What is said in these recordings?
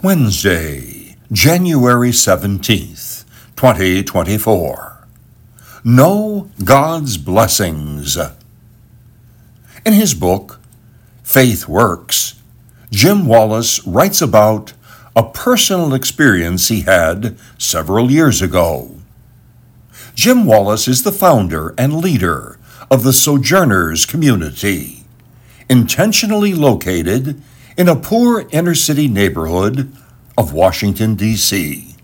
Wednesday, January 17th, 2024. Know God's Blessings. In his book, Faith Works, Jim Wallis writes about a personal experience he had several years ago. Jim Wallis is the founder and leader of the Sojourners community, intentionally located in a poor inner city neighborhood of Washington, D.C.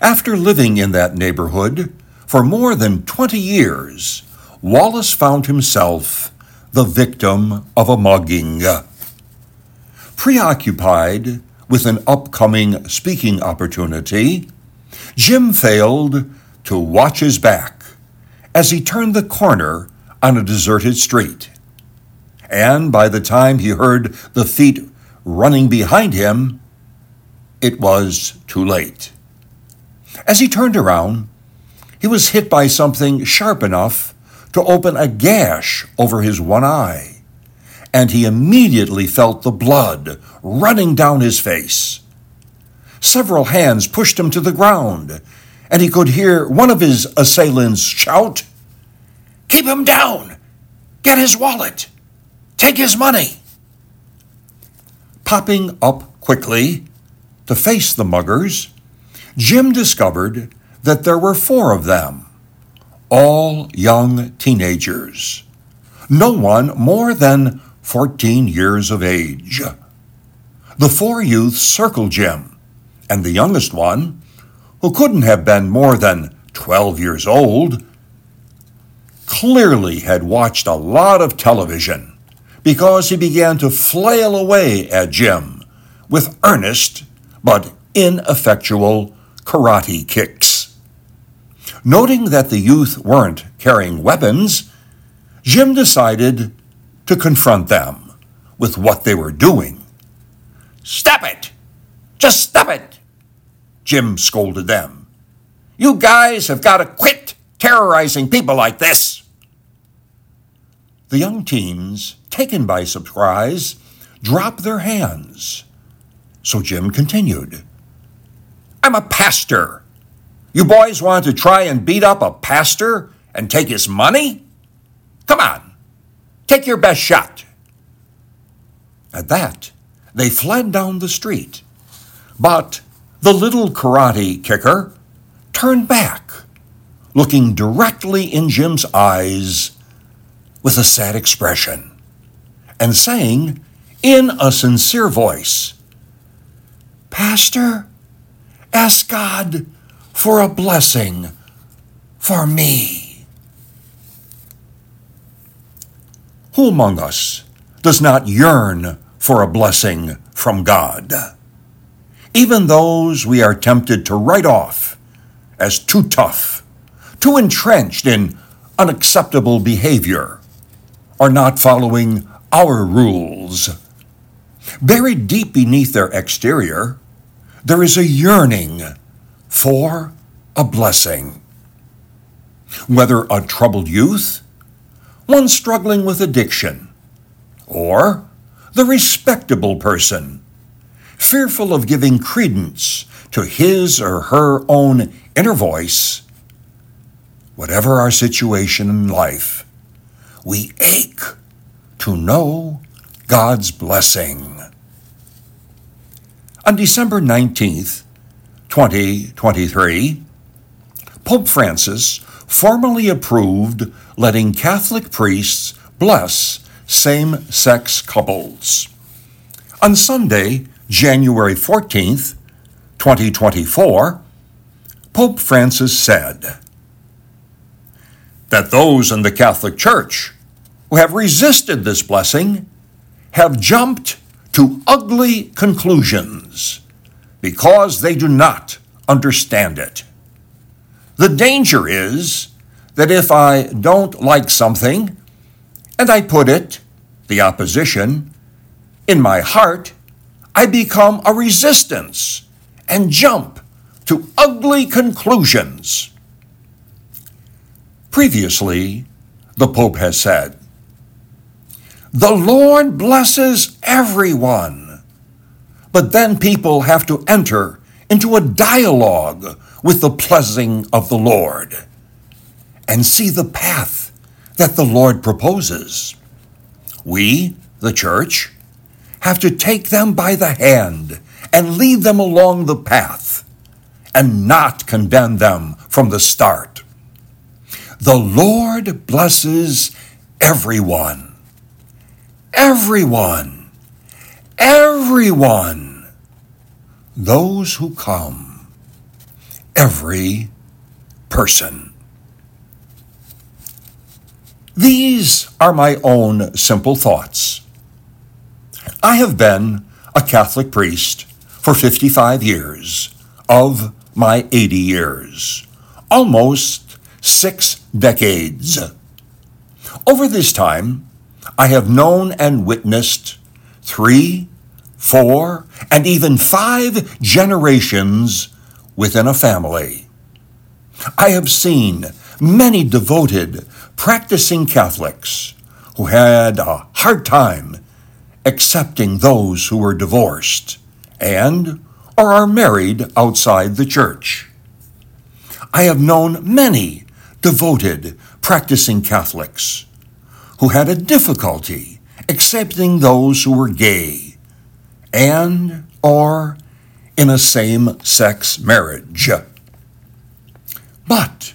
After living in that neighborhood for more than 20 years, Wallis found himself the victim of a mugging. Preoccupied with an upcoming speaking opportunity, Jim failed to watch his back as he turned the corner on a deserted street and by the time he heard the feet running behind him, it was too late. As he turned around, he was hit by something sharp enough to open a gash over his one eye, and he immediately felt the blood running down his face. Several hands pushed him to the ground, and he could hear one of his assailants shout, Keep him down! Get his wallet! Take his money! Popping up quickly to face the muggers, Jim discovered that there were four of them, all young teenagers, no one more than 14 years of age. The four youths circled Jim, and the youngest one, who couldn't have been more than 12 years old, clearly had watched a lot of television because he began to flail away at Jim with earnest but ineffectual karate kicks. Noting that the youth weren't carrying weapons, Jim decided to confront them with what they were doing. Stop it! Just stop it! Jim scolded them. You guys have got to quit terrorizing people like this. The young teens taken by surprise, drop their hands. So Jim continued I'm a pastor. You boys want to try and beat up a pastor and take his money? Come on, take your best shot. At that, they fled down the street. But the little karate kicker turned back, looking directly in Jim's eyes with a sad expression and saying in a sincere voice, Pastor, ask God for a blessing for me. Who among us does not yearn for a blessing from God? Even those we are tempted to write off as too tough, too entrenched in unacceptable behavior, or not following our rules. Buried deep beneath their exterior, there is a yearning for a blessing. Whether a troubled youth, one struggling with addiction, or the respectable person, fearful of giving credence to his or her own inner voice, whatever our situation in life, we ache to know God's blessing. On December 19th, 2023, Pope Francis formally approved letting Catholic priests bless same sex couples. On Sunday, January 14th, 2024, Pope Francis said that those in the Catholic Church who have resisted this blessing have jumped to ugly conclusions because they do not understand it. The danger is that if I don't like something and I put it, the opposition, in my heart, I become a resistance and jump to ugly conclusions. Previously, the Pope has said, the Lord blesses everyone, But then people have to enter into a dialogue with the blessing of the Lord and see the path that the Lord proposes. We, the church, have to take them by the hand and lead them along the path and not condemn them from the start. The Lord blesses everyone. Everyone. Everyone. Those who come. Every person. These are my own simple thoughts. I have been a Catholic priest for 55 years of my 80 years, almost six decades. Over this time, I have known and witnessed three, four, and even five generations within a family. I have seen many devoted, practicing Catholics who had a hard time accepting those who were divorced and or are married outside the church. I have known many devoted, practicing Catholics who had a difficulty accepting those who were gay and or in a same-sex marriage. But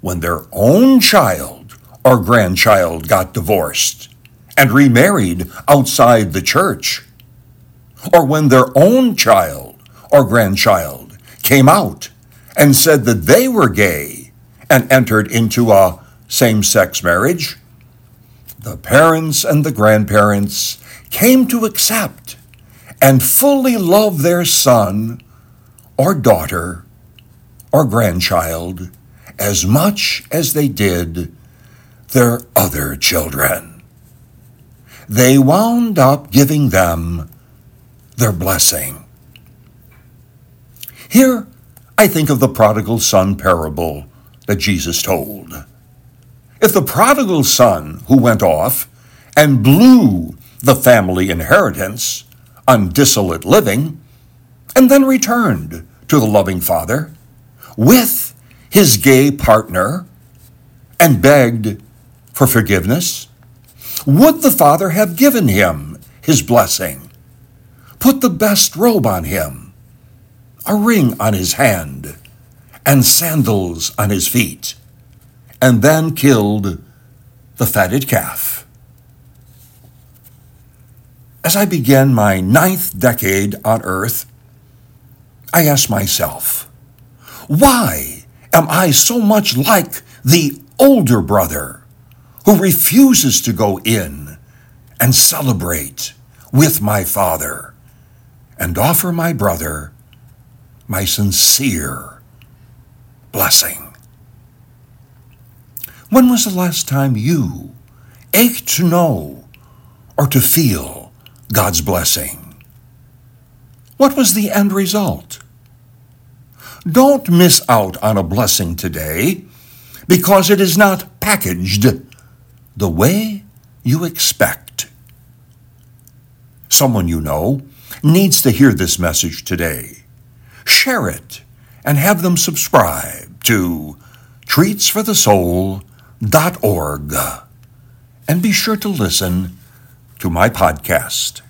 when their own child or grandchild got divorced and remarried outside the church, or when their own child or grandchild came out and said that they were gay and entered into a same sex marriage, the parents and the grandparents came to accept and fully love their son or daughter or grandchild as much as they did their other children. They wound up giving them their blessing. Here, I think of the prodigal son parable that Jesus told. If the prodigal son who went off and blew the family inheritance on dissolute living, and then returned to the loving father with his gay partner and begged for forgiveness, would the father have given him his blessing put the best robe on him, a ring on his hand, and sandals on his feet, and then killed the fatted calf. As I began my ninth decade on earth, I asked myself, why am I so much like the older brother who refuses to go in and celebrate with my father? and offer my brother my sincere blessing. When was the last time you ached to know or to feel God's blessing? What was the end result? Don't miss out on a blessing today because it is not packaged the way you expect. Someone you know needs to hear this message today. Share it and have them subscribe to treatsforthesoul.org. And be sure to listen to my podcast.